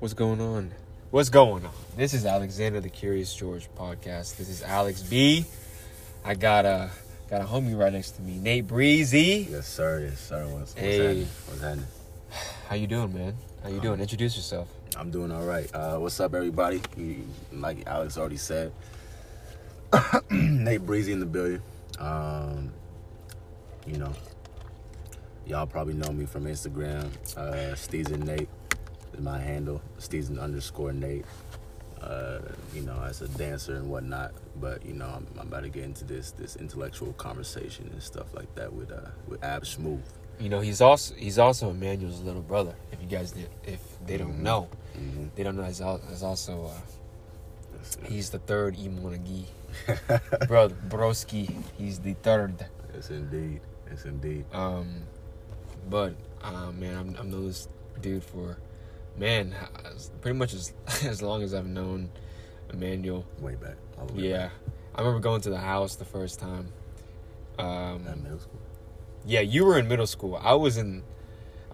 What's going on? What's going on? This is Alexander the Curious George podcast. This is Alex B. I got a got a homie right next to me, Nate Breezy. Yes, sir. Yes, sir. What's, what's Hey. happening? What's happening? How you doing, man? How you doing? Introduce yourself. I'm doing all right. Uh, what's up, everybody? Like Alex already said, Nate Breezy in the building. Um, you know, y'all probably know me from Instagram. Uh, and Nate is my handle. Steezen underscore Nate. Uh, you know, as a dancer and whatnot. But you know, I'm, I'm about to get into this this intellectual conversation and stuff like that with uh with Ab Smooth. You know, he's also he's also Emmanuel's little brother. If you guys did, if they don't Mhm. know, hmm they don't know. He's, al- he's also uh, he's the third Imonigie brother, broski. He's the third. Yes, indeed. Yes, indeed. Um, but uh, man, I'm known this dude for man, pretty much as as long as I've known Emmanuel. Way back. Way Yeah, I remember going to the house the first time. Um, At middle school. yeah, you were in middle school. I was in,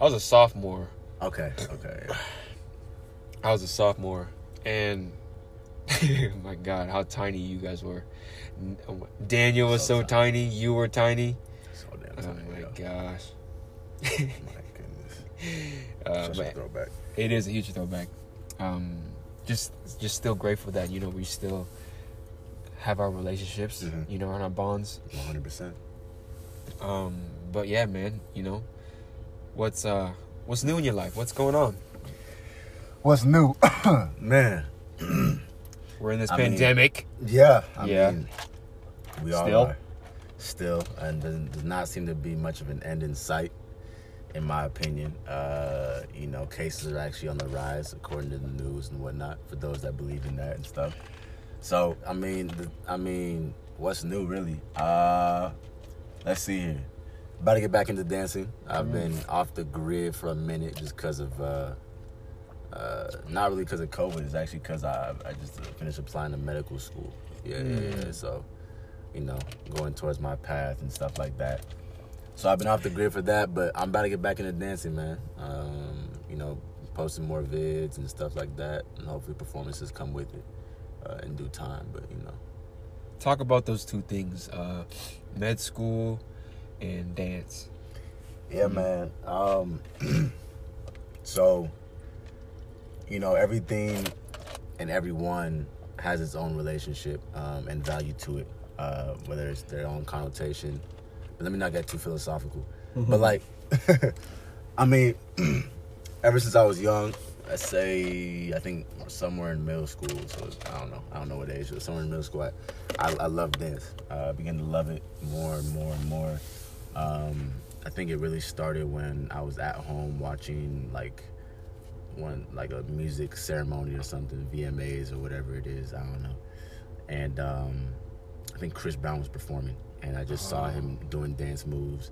I was a sophomore. Okay. Okay. I was a sophomore, and oh my God, how tiny you guys were. Oh Daniel was so, So tiny. You were tiny. So damn tiny. Oh my yo. gosh. My goodness. Uh, Such but a throwback. It is a huge throwback. Um, just, just still grateful that you know we still have our relationships, Mhm. you know, and our bonds. 100%. Um, but yeah, man, you know, what's uh, what's new in your life? What's going on? What's new? Man. We're in this I mean, pandemic. Yeah. I Yeah. mean, we all Still? are. Still. And there does not seem to be much of an end in sight, in my opinion. Uh, you know, cases are actually on the rise, according to the news and whatnot, for those that believe in that and stuff. So, I mean, the, I mean, what's new, really? Uh, let's see here. About to get back into dancing. I've been off the grid for a minute just because of, uh, uh, not really because of COVID. It's actually because I, I just finished applying to medical school. Yeah, yeah, yeah. So, you know, going towards my path and stuff like that. So I've been off the grid for that, but I'm about to get back into dancing, man. Um, you know, posting more vids and stuff like that, and hopefully performances come with it uh, in due time. But you know, Talk about those two things: uh, med school and dance. Yeah, man. Um, so, you know, everything and everyone has its own relationship um, and value to it, uh, whether it's their own connotation. But let me not get too philosophical. But like, I mean, ever since I was young, I say I think somewhere in middle school. So I don't know. I don't know what age. But somewhere in middle school, I I, I love dance. Uh, I began to love it more and more and more. Um, I think it really started when I was at home watching like one like a music ceremony or something, VMAs or whatever it is. I don't know. And um, I think Chris Brown was performing, and I just saw him doing dance moves.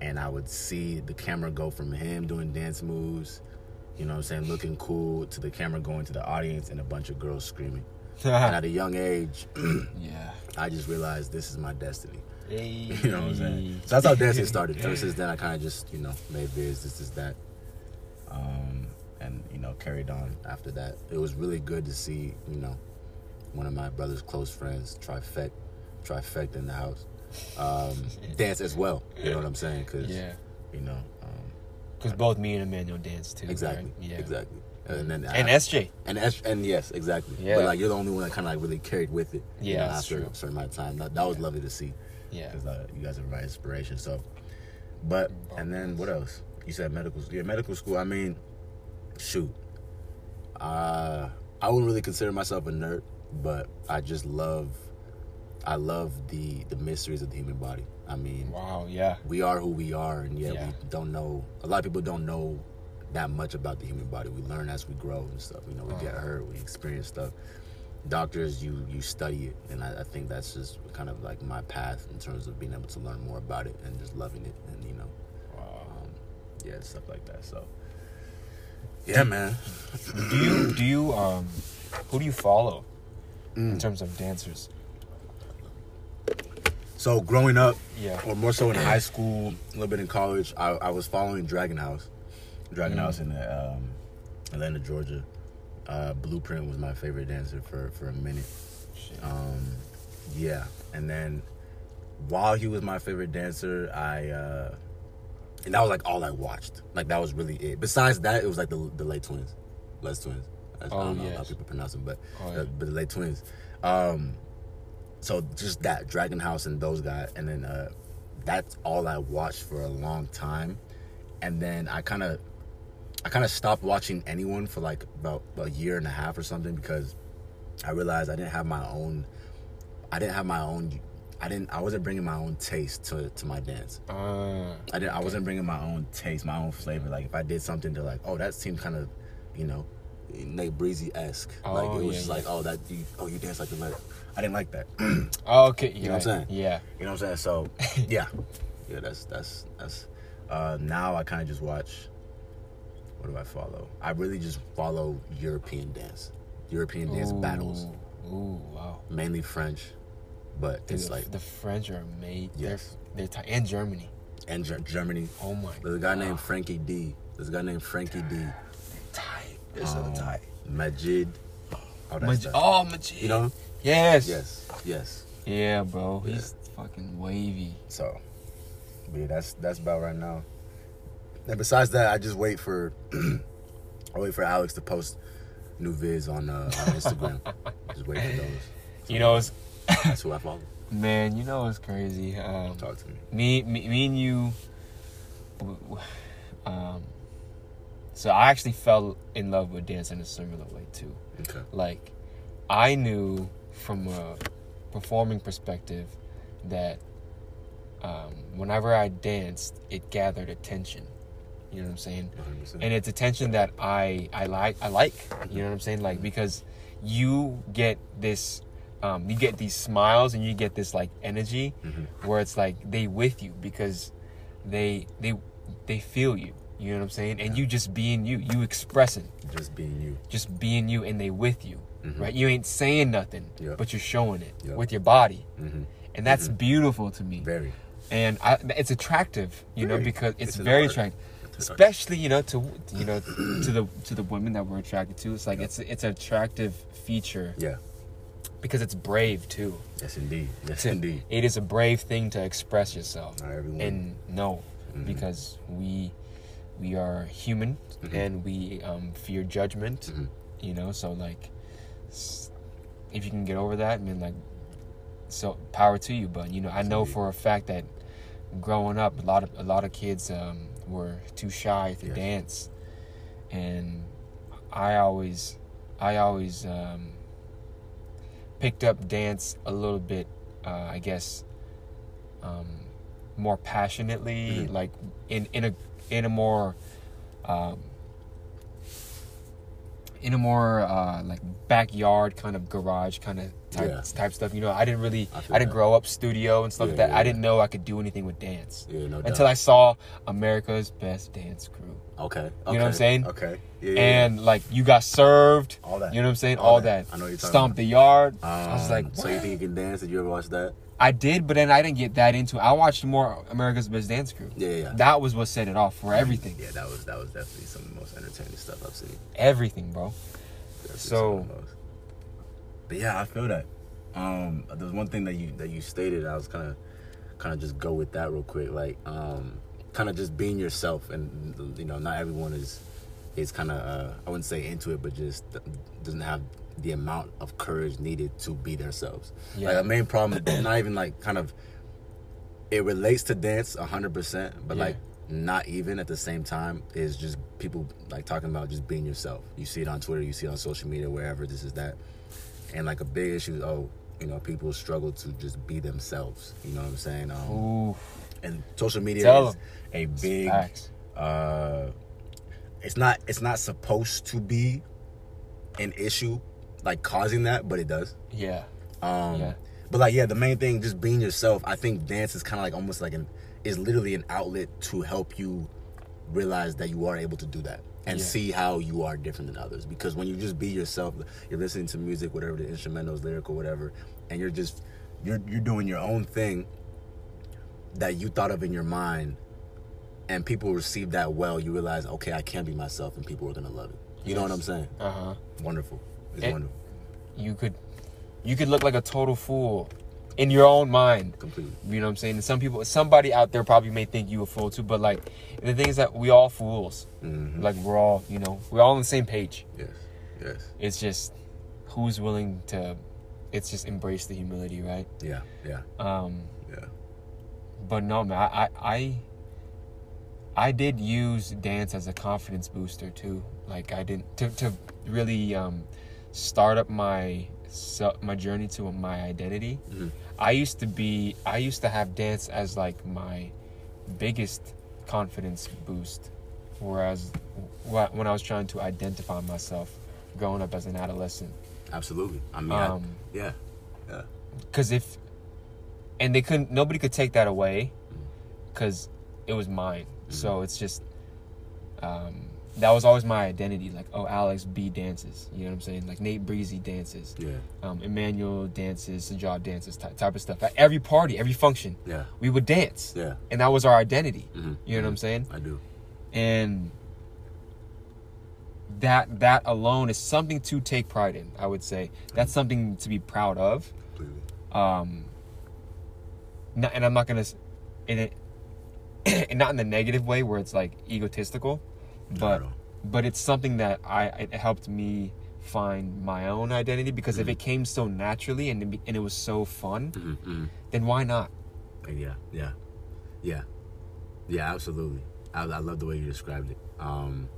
And I would see the camera go from him doing dance moves, you know what I'm saying, looking cool, to the camera going to the audience and a bunch of girls screaming. and at a young age, yeah. I just realized this is my destiny. Hey. You know what I'm saying? So that's how dancing started. Ever since then, I kind of just, you know, made vids, this is that. Um, and, you know, carried on after that. It was really good to see, you know, one of my brother's close friends, Trifect, Trifect in the house, um, dance as well. You know what I'm saying? Because, Yeah, you know, um, because both me and Emmanuel dance too. exactly. right? Yeah. Exactly. And then And I- SJ. and S- and yes, exactly. Yeah. But like you're the only one that kind of like really carried with it. you Yeah, know, after true. a certain amount of time. That, that was lovely to see. Yeah. because uh, you guys are my inspiration. So, but and then what else? You said medical school. Yeah, medical school. I mean, shoot, uh, I wouldn't really consider myself a nerd, but I just love, I love the the mysteries of the human body. I mean, Wow. Yeah. we are who we are, and yet Yeah. we don't know. A lot of people don't know that much about the human body. We learn as we grow and stuff. You know, we get Uh-huh. hurt, we experience stuff. Doctors, you you study it, and I, I think that's just kind of like my path in terms of being able to learn more about it and just loving it, and you know, Wow. um, yeah, stuff like that. So, yeah, man. Do you do you um who do you follow Mm. in terms of dancers? So growing up, Yeah. or more so in high school, a little bit in college, I, I was following Dragon House, Dragon Mm. House, and um, Atlanta, Georgia. Uh, Blueprint was my favorite dancer for for a minute. Shit. Um, yeah, and then while he was my favorite dancer, I uh, and that was like all I watched. Like that was really it. Besides that, it was like the the late twins, Les Twins. I, I Oh, don't know how people pronounce them, but Oh, uh, but the late twins. Um, so just that Dragon House and those guys, and then uh, that's all I watched for a long time, and then I kind of. I kind of stopped watching anyone for like about a year and a half or something because I realized I didn't have my own I didn't have my own I didn't I wasn't bringing my own taste to to my dance. Uh, I didn't I wasn't bringing my own taste, my own flavor. Like if I did something to like, oh that seemed kind of, you know, Nate Breezy esque. Oh, like Oh, it was yeah, just yeah. like, oh that you oh you dance like the letter. I didn't like that. oh, okay. You know what I'm saying? Yeah. You know what I'm saying? So yeah, yeah. That's that's that's. Uh, now I kind of just watch. What do I follow? I really just follow European dance, European dance battles, Ooh, Ooh, wow. mainly French, but it's Dude, like the French are made. Yes. They're, they're ti- and Germany. and Ger- Germany. Oh my. There's a guy God. named Frankie D. There's a guy named Frankie D. Tight. They're so Um, tight. Majid. Oh, that's Maj- oh, Majid. You know? Yes. Yes, yes. Yeah, bro. He's fucking wavy. So, yeah, that's that's about right now. And besides that, I just wait for I wait for Alex to post new vids on uh, on Instagram. just wait for those. You know, it's, That's who I follow. man. You know, it's crazy. Um, Talk to me. me, me, me and you. Um, so I actually fell in love with dance in a similar way too. Okay. Like, I knew from a performing perspective that um, whenever I danced, it gathered attention. You know what I'm saying? 100%. and it's attention that I I like I like you know what I'm saying like because you get this um, you get these smiles and you get this like energy Mhm. where it's like they with you because they they they feel you you know what I'm saying and you just being you you expressing just being you. just being you and they with you Mhm. right you ain't saying nothing Yep. but you're showing it Yep. with your body Mm-hmm. and that's beautiful to me Very. and I, it's attractive you know because it's, It's very attractive It's an art. especially you know to you know to the to the women that we're attracted to it's like it's it's an attractive feature Yeah. because it's brave too Yes, indeed. Yes, indeed. it is a brave thing to express yourself Not everyone. and no Mhm. because we we are human Mhm. and we um, fear judgment Mhm. you know so like if you can get over that I mean like so power to you but you know I know for a fact that growing up a lot of a lot of kids um, were too shy to Yes. dance and I always I always um, picked up dance a little bit uh, I guess um, more passionately Mhm. like in in a in a more um, in a more uh, like backyard kind of garage kind of type, Yeah. type stuff. You know, I didn't really, I I, didn't that. grow up studio and stuff like Yeah, that. yeah, I didn't know I could do anything with dance Yeah, no until I saw America's Best Dance Crew. Okay. okay. You know what I'm saying? Okay. And like you got served, All that. you know what I'm saying? All All, that. that. I know you're talking Stomp the yard. yeah. I was Um, like, so you think you can dance? Did you ever watch that? I did, but then I didn't get that into. it. I watched more America's Best Dance Crew. Yeah, yeah. yeah. That was what set it off for everything. Yeah, that was that was definitely some of the most entertaining stuff I've seen. Everything, bro. Definitely So- some of the most. But yeah, I feel that. Um, there's one thing that you that you stated. I was kind of kind of just go with that real quick. Like, um, kind of just being yourself, and you know, not everyone is is kind of uh, I wouldn't say into it, but just doesn't have the amount of courage needed to be themselves. Yeah. Like the main problem, is not even like kind of. It relates to dance hundred percent, but Yeah. like not even at the same time is just people like talking about just being yourself. You see it on Twitter, you see it on social media, wherever this is that, and like a big issue is oh, you know, people struggle to just be themselves. You know what I'm saying? Um, Ooh, and social media Tell is 'em. a big. facts. Uh, it's not. It's not supposed to be an issue, like causing that, but it does. Yeah. Um, Yeah. But like, yeah, the main thing, just being yourself. I think dance is kind of like almost like an is literally an outlet to help you realize that you are able to do that and Yeah. see how you are different than others. Because when you just be yourself, you're listening to music, whatever the instrumentals, lyrical, whatever, and you're just you're you're doing your own thing that you thought of in your mind, and people receive that well. You realize, okay, I can be myself, and people are gonna love it. You know what I'm saying? Uh huh. Wonderful. It's It- wonderful. You could, you could look like a total fool, in your own mind. Completely. You know what I'm saying? And some people, somebody out there probably may think you a fool too, but like the thing is that we all fools. Mhm. Like we're all, you know, we're all on the same page. Yes. Yes. It's just who's willing to. It's just embrace the humility, right? Yeah. Yeah. Um, Yeah. but no, man, I, I, I, I did use dance as a confidence booster too. Like I didn't to to really um, start up my se- my journey to my identity. Mhm. I used to be I used to have dance as like my biggest confidence boost, whereas when I was trying to identify myself growing up as an adolescent. Absolutely. I mean, I- Um, yeah. Yeah. because if and they couldn't nobody could take that away because it was mine so it's just um that was always my identity like oh alex b dances you know what i'm saying like nate breezy dances Yeah. um emmanuel dances sajad dances type, type of stuff at every party every function Yeah. we would dance Yeah. and that was our identity Mhm. you know what i'm saying I do. and that that alone is something to take pride in i would say that's something to be proud of Completely. um not, and i'm not gonna s- in it and not in the negative way where it's like egotistical but but it's something that i it helped me find my own identity because if it came so naturally and it, be- and it was so fun Mhm, mhm. then why not Yeah, yeah, yeah, yeah. Absolutely. I, I love the way you described it. Um,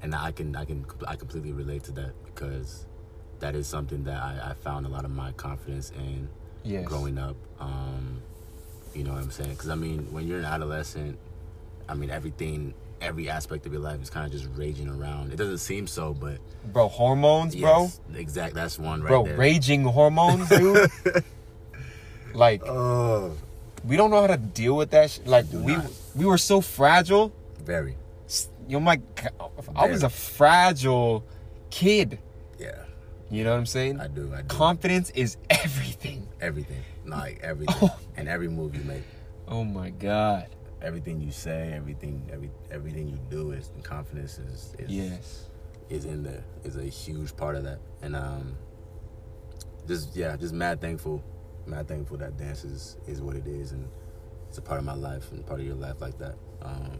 and I can, I can, I completely relate to that because that is something that I, I found a lot of my confidence in yes growing up. Um, you know what I'm saying? Because I mean, when you're an adolescent, I mean everything, every aspect of your life is kind of just raging around. It doesn't seem so, but bro hormones bro exact. That's one right bro there. raging hormones dude like Oh, we don't know how to deal with that sh- like Do we not. we were so fragile very. you know my i was a fragile kid Yeah, you know what i'm saying I do. I do. confidence is everything everything, like everything, Oh. and every move you make. oh my god everything you say, everything, every everything you do is confidence is is, yes is in there. Is a huge part of that, and um, just yeah, just mad thankful, mad thankful that dance is is what it is, and it's a part of my life and part of your life like that. Um,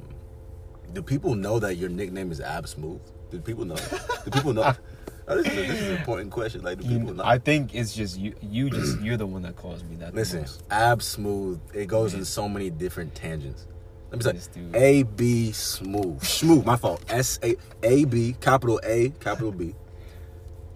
do people know that your nickname is Ab Smooth? Do people know? do people know? This, is a, this is an important question. Like, do You- people know? i think it's just you you just you're the one that calls me that Listen, ab smooth. It goes Man. in so many different tangents. Let me say. A B smooth, smooth. My fault. S A A B capital A capital B,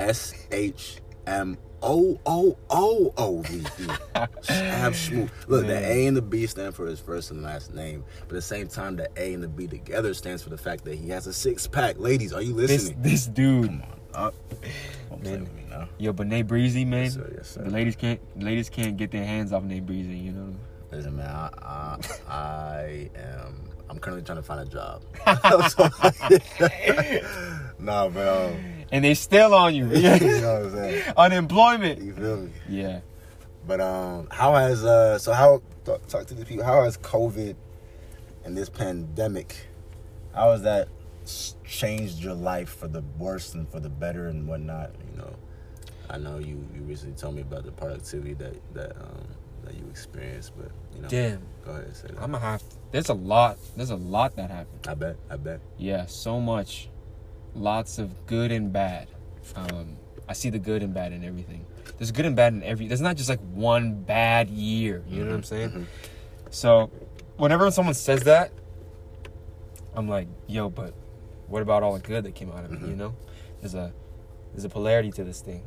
S H M O O O O V E. Ab smooth. Look, the A and the B stand for his first and last name, but at the same time, the A and the B together stands for the fact that he has a six pack. Ladies, are you this listening? this dude Come on, uh, Man. me now. yo but nate breezy man Yes, sir, yes, sir. the ladies can't ladies can't get their hands off nate breezy you know Listen, man, I, I, I am. I'm currently trying to find a job. nah, but um, and they still on you you know what I'm saying. unemployment You feel me? yeah But um, how has uh, so how talk, talk to the people? How has COVID and this pandemic, how has that changed your life for the worse and for the better and whatnot? You know, I know you you recently told me about the productivity that that um that you experienced, but you know, damn go ahead and say that. i'm gonna have there's a lot there's a lot that happened I bet, I bet. Yeah, so much. Lots of good and bad. Um, I see the good and bad in everything. There's good and bad in every. There's not just like one bad year. You know what I'm saying? mhm. So, whenever someone says that, I'm like, yo, but what about all the good that came out of it? Mhm. You know, there's a there's a polarity to this thing.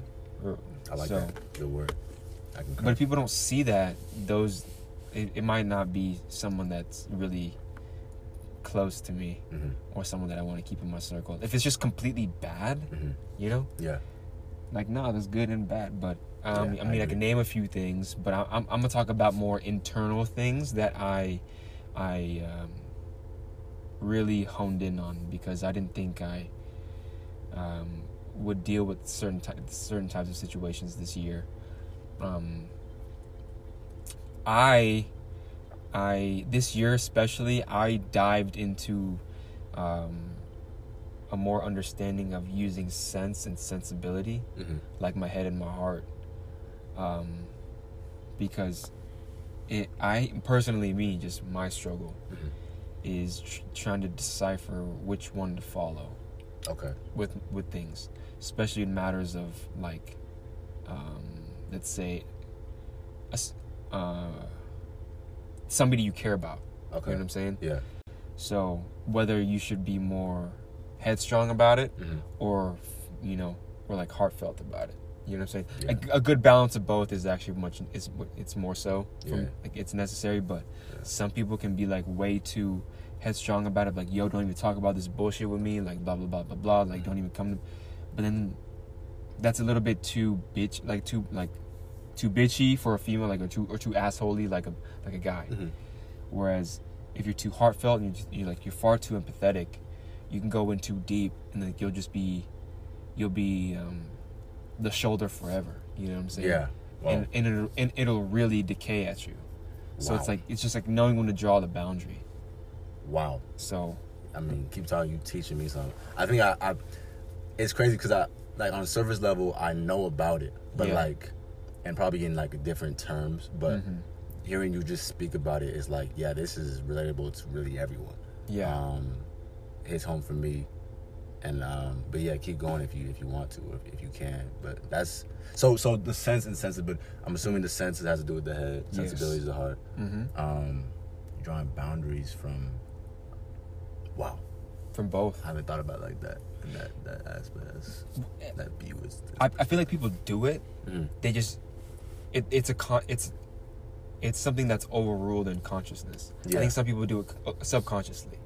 I like so, that. Good word. I can. But if people don't see that, those it, it might not be someone that's really close to me hmm or someone that I want to keep in my circle. If it's just completely bad, hmm you know, Yeah. like no, there's good and bad. But um, Yeah, I I mean, I, agree. can name a few things, but I, I'm I'm gonna talk about more internal things that I I um, really honed in on because I didn't think I um, would deal with certain ty- certain types of situations this year. Um, I I this year especially I dived into um, a more understanding of using sense and sensibility, Mhm. like my head and my heart, um, because it. I personally, me, just my struggle Mhm. is tr- trying to decipher which one to follow Okay. with with things, especially in matters of like, um, let's say, uh, somebody you care about. Okay. You know what I'm saying? Yeah. So whether you should be more headstrong about it Mhm. or you know or like heartfelt about it. You know what I'm saying? Yeah. A, a good balance of both is actually much. Is it's more so. From, Yeah. Like it's necessary, but Yeah. some people can be like way too headstrong about it. Like yo, don't even talk about this bullshit with me. Like blah blah blah blah blah. Like don't even come. To, but then that's a little bit too bitch. Like too like too bitchy for a female. Like or too or too assholey like a like a guy. Mhm. Whereas if you're too heartfelt and you're, just, you're like you're far too empathetic, you can go in too deep and like you'll just be, you'll be um, the shoulder forever. You know what I'm saying? Yeah. Well, And and it'll, and it'll really decay at you. So it's like it's just like knowing when to draw the boundary. wow. So I mean, keep talking. You teaching me something. I think I. I it's crazy because I like on a surface level I know about it, but Yeah. like, and probably in like different terms. But mhm. hearing you just speak about it is like, yeah, this is relatable to really everyone. yeah, Um, home for me. And um, but yeah, keep going if you if you want to, if, if you can. But that's so so the sense and sensibility. I'm assuming the senses has to do with the head, Yes. sensibility is the heart. hmm Um, drawing boundaries from. Wow, from both. I haven't thought about like that in that that aspect. That's, that view is. I, I feel like people do it. Mhm. They just it, it's a con it's it's something that's overruled in consciousness. I think some people do it uh, subconsciously.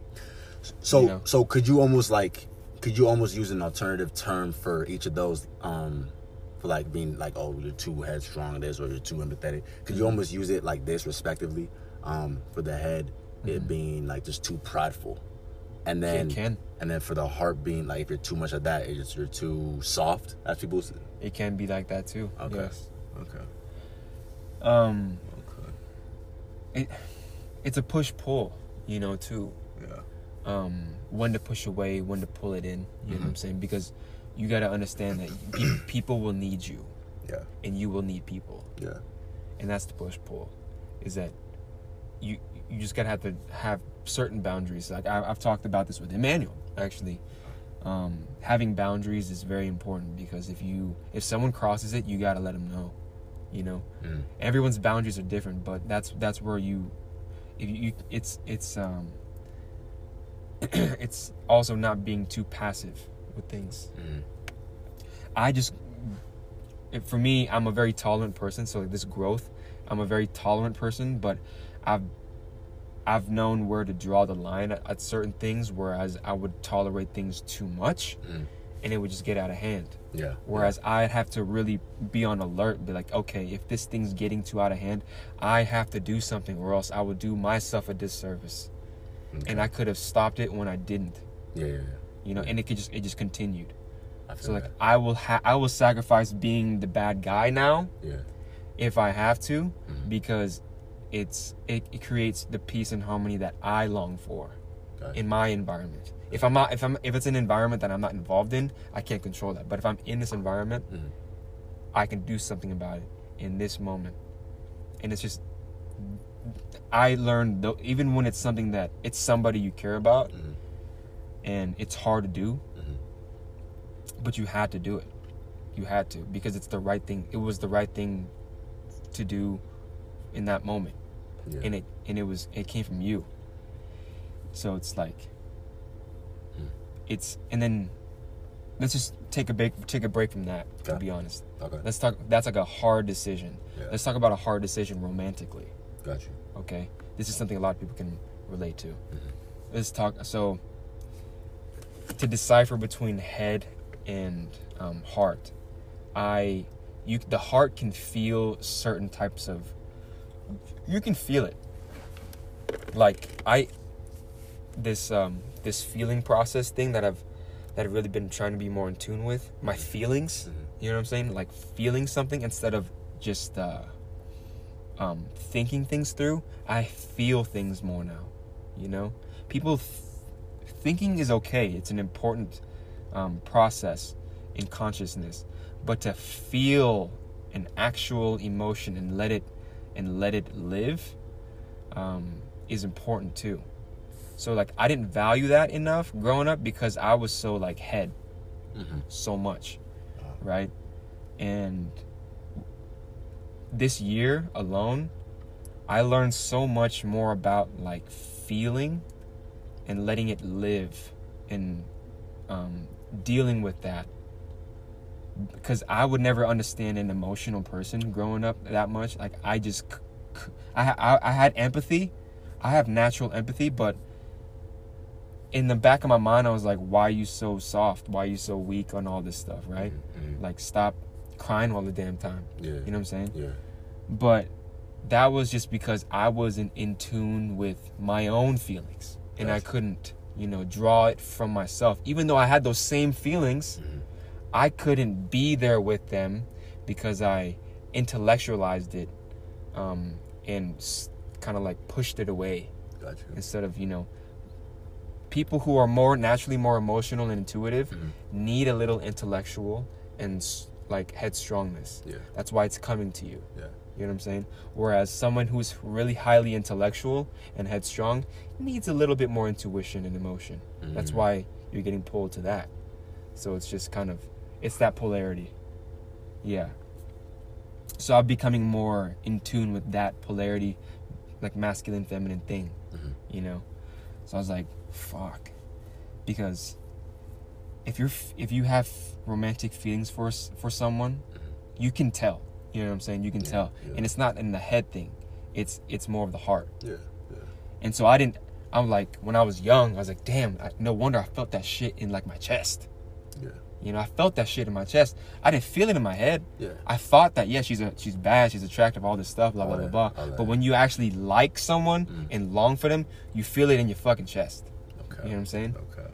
So you know? so could you almost like could you almost use an alternative term for each of those um for like being like oh you're too headstrong this or you're too empathetic could you Mhm. almost use it like this respectively um for the head it Mhm. being like just too prideful and then it can and then for the heart being like if you're too much of that it's you're too soft as people it can be like that too. Okay. Yes. okay Um, okay it it's a push pull, you know, too. yeah Um, when to push away, when to pull it in. You know what I'm Mhm. saying? Because you got to understand that pe- people will need you, yeah and you will need people, yeah and that's the push pull. Is that you you just gotta have to have certain boundaries. Like I, I've talked about this with Emmanuel actually. Um, having boundaries is very important because if you if someone crosses it, you gotta let them know. You know, mm. everyone's boundaries are different, but that's that's where you, if you, it's it's um, it's also not being too passive with things. Mm. I just, it, for me, I'm a very tolerant person. So like this growth, I'm a very tolerant person, but I've I've known where to draw the line at, at certain things, whereas I would tolerate things too much, Mm. And it would just get out of hand. yeah Whereas I'd have to really be on alert, be like, okay, if this thing's getting too out of hand, I have to do something, or else I would do myself a disservice. Okay. And I could have stopped it when I didn't, yeah yeah, yeah. you know, and it could just it just continued. I feel So like that. I will ha- I will sacrifice being the bad guy now yeah if I have to, Mhm. because it's it, it creates the peace and harmony that I long for Gotcha. in my environment. If I'm not if I'm if it's an environment that I'm not involved in, I can't control that. But if I'm in this environment, Mhm. I can do something about it in this moment. And it's just I learned though even when it's something that it's somebody you care about Mhm. and it's hard to do, Mhm. but you had to do it. You had to because it's the right thing. It was the right thing to do in that moment. yeah. And it and it was it came from you. So it's like. It's and then let's just take a break take a break from that to be honest. okay Let's talk that's like a hard decision. yeah Let's talk about a hard decision romantically. got you Okay? This is something a lot of people can relate to. Mhm. Let's talk so to decipher between head and um, heart, I you the heart can feel certain types of you can feel it. Like I this um this feeling process thing that I've that I've really been trying to be more in tune with my feelings. Mhm. You know what I'm saying? Like feeling something instead of just uh, um, thinking things through. I feel things more now. You know, people th- thinking is okay. It's an important um, process in consciousness, but to feel an actual emotion and let it and let it live um, is important too. So like I didn't value that enough growing up because I was so like head Mm-hmm. so much, right? And this year alone, I learned so much more about like feeling and letting it live and um, dealing with that. Because I would never understand an emotional person growing up that much. Like I just, I I had empathy. I have natural empathy, but in the back of my mind, I was like, "Why are you so soft? Why are you so weak on all this stuff?" Right? Mhm. Like, stop crying all the damn time. Yeah. You know what I'm saying? Yeah. But that was just because I wasn't in tune with my own feelings, and I couldn't, you know, draw it from myself. Even though I had those same feelings, Mhm. I couldn't be there with them because I intellectualized it um, and kind of like pushed it away Gotcha. instead of you know people who are more naturally more emotional and intuitive Mhm. need a little intellectual and like headstrongness Yeah. that's why it's coming to you Yeah. you know what i'm saying whereas someone who's really highly intellectual and headstrong needs a little bit more intuition and emotion that's Mhm. why you're getting pulled to that so it's just kind of it's that polarity yeah so i'm becoming more in tune with that polarity like masculine feminine thing Mhm. you know so i was like fuck because if you're if you have romantic feelings for for someone you can tell you know what i'm saying you can Yeah, tell yeah. and it's not in the head thing it's it's more of the heart Yeah. Yeah. and so i didn't i'm like when i was young i was like damn I, no wonder i felt that shit in like my chest Yeah. you know i felt that shit in my chest i didn't feel it in my head Yeah. I thought that yeah, she's a she's bad, she's attractive, all this stuff, blah blah blah blah. But when you actually like someone Mm. and long for them, you feel it in your fucking chest. Okay. You know what I'm saying? Okay.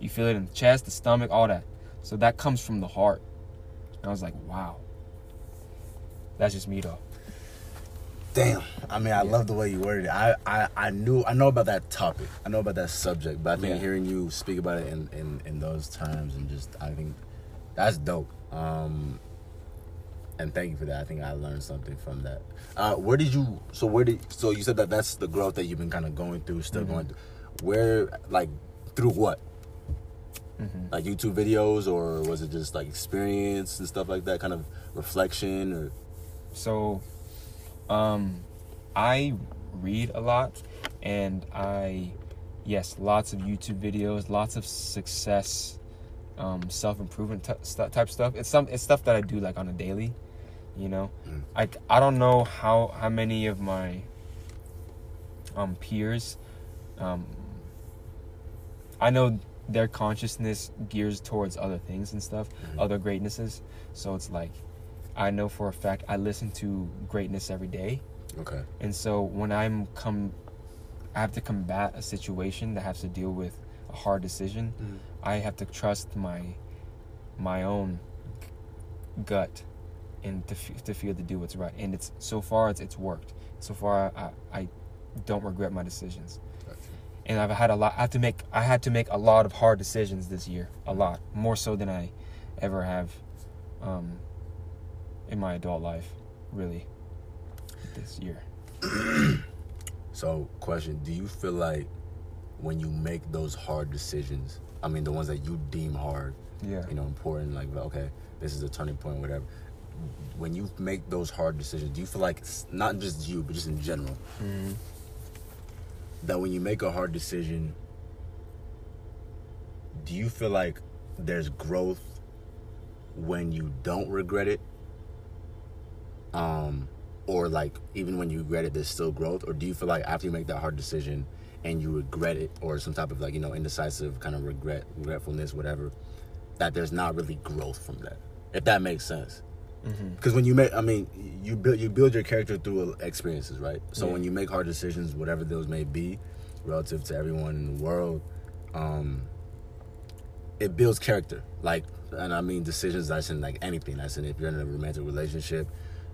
You feel it in the chest, the stomach, all that. So that comes from the heart. And I was like, wow. That's just me though. Damn. I mean, I Yeah. love the way you worded it. I, I, I knew, I know about that topic. I know about that subject, but I think Yeah. hearing you speak about it in, in, in those terms and just, I think that's dope. Um, and thank you for that. I think I learned something from that. Uh, where did you? So where did? So you said that that's the growth that you've been kind of going through, still Mm-hmm. going through. Where, like, through what? Mhm. Like YouTube videos, or was it just like experience and stuff like that? Kind of reflection, or So, um, I read a lot, and I, yes, lots of YouTube videos, lots of success, um, self improvement t- type stuff. It's some it's stuff that I do like on a daily, you know. Mm. I I don't know how how many of my um peers, um, I know their consciousness gears towards other things and stuff, Mhm. other greatnesses. So it's like I know for a fact I listen to greatness every day. okay, And so when I'm come I have to combat a situation that has to deal with a hard decision, Mhm. I have to trust my my own gut and to, f- to feel to do what's right. And it's so far it's it's worked. So far I, I don't regret my decisions. And I've had a lot I have to make I had to make a lot of hard decisions this year. A lot. More so than I ever have um in my adult life, really. This year. So, question: Do you feel like when you make those hard decisions, I mean, the ones that you deem hard, Yeah. you know, important, like okay, this is a turning point, whatever. When you make those hard decisions, do you feel like it's not just you, but just in general, Mhm. That when you make a hard decision, do you feel like there's growth when you don't regret it? Um, or like even when you regret it, there's still growth, or do you feel like after you make that hard decision and you regret it, or some type of like you know indecisive kind of regret, regretfulness, whatever, that there's not really growth from that? If that makes sense. Mhm. Because when you make, I mean, you build you build your character through experiences, right? So Yeah. when you make hard decisions, whatever those may be, relative to everyone in the world, um, it builds character. Like, and I mean decisions. That's in like anything. That's in if you're in a romantic relationship,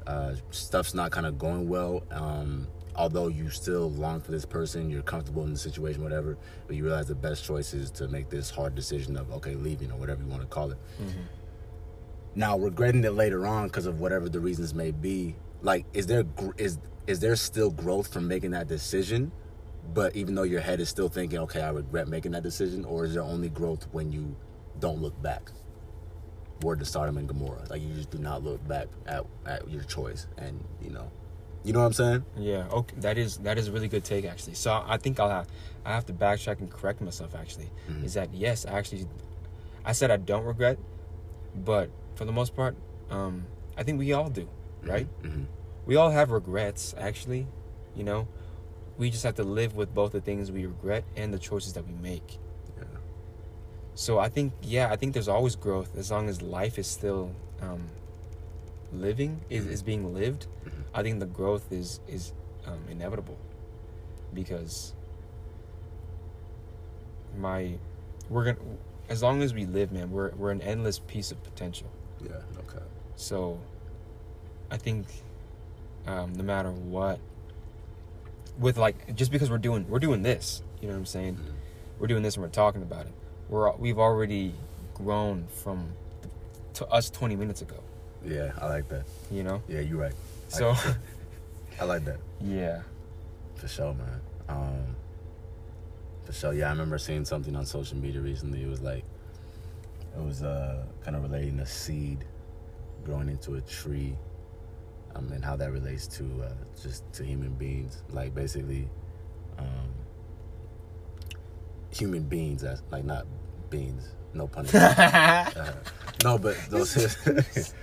uh, stuff's not kind of going well. Um, although you still long for this person, you're comfortable in the situation, whatever, but you realize the best choice is to make this hard decision of okay, leaving or whatever you want to call it. Now, regretting it later on because of whatever the reasons may be, like, is there is is there still growth from making that decision? But even though your head is still thinking, okay, I regret making that decision, or is there only growth when you don't look back? Word to Sodom and Gomorrah, like you just do not look back at, at your choice, and you know, you know what I'm saying? Yeah, okay, that is that is a really good take actually. So I think I'll have I have to backtrack and correct myself actually. Mhm. Is that yes, I actually I said I don't regret, but for the most part, um, I think we all do, right? hmm We all have regrets actually, you know. We just have to live with both the things we regret and the choices that we make. Yeah. So I think yeah, I think there's always growth as long as life is still um, living is, is being lived. Mhm. I think the growth is is um, inevitable because my we're gonna as long as we live, man, we're we're an endless piece of potential. Yeah. Okay. So I think um, no matter what, with like just because we're doing we're doing this, you know what I'm saying? Mhm. We're doing this and we're talking about it. We're we've already grown from to us 20 minutes ago. Yeah, I like that. You know, Yeah, you're right. so I like that. yeah. For sure, man. Um, for sure. Yeah, I remember seeing something on social media recently. It was like, it was uh, kind of relating a seed growing into a tree, um, and how that relates to uh, just to human beings. Like basically, um, human beings. As, like not beans. No pun intended. Uh, no, but those.